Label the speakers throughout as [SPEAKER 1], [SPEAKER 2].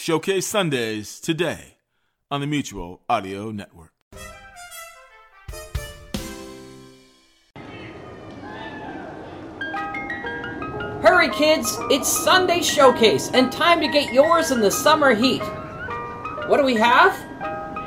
[SPEAKER 1] Showcase Sundays today on the Mutual Audio Network.
[SPEAKER 2] Hurry, kids! It's Sunday Showcase and time to get yours in the summer heat. What do we have?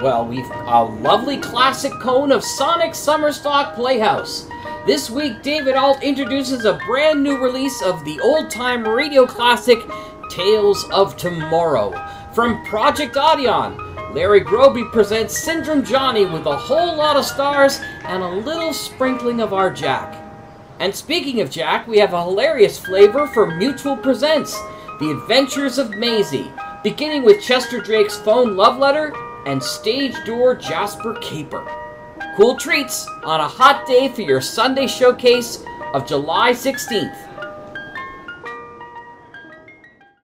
[SPEAKER 2] Well, we've a lovely classic cone of Sonic Summer Stock Playhouse. This week, David Alt introduces a brand new release of the old time radio classic Tales of Tomorrow. From Project Audion, Larry Groby presents Syndrome Johnny with a whole lot of stars and a little sprinkling of our Jack. And speaking of Jack, we have a hilarious flavor for Mutual Presents The Adventures of Maisie, beginning with Chester Drake's phone love letter and stage door Jasper Caper. Cool treats on a hot day for your Sunday showcase of July 16th.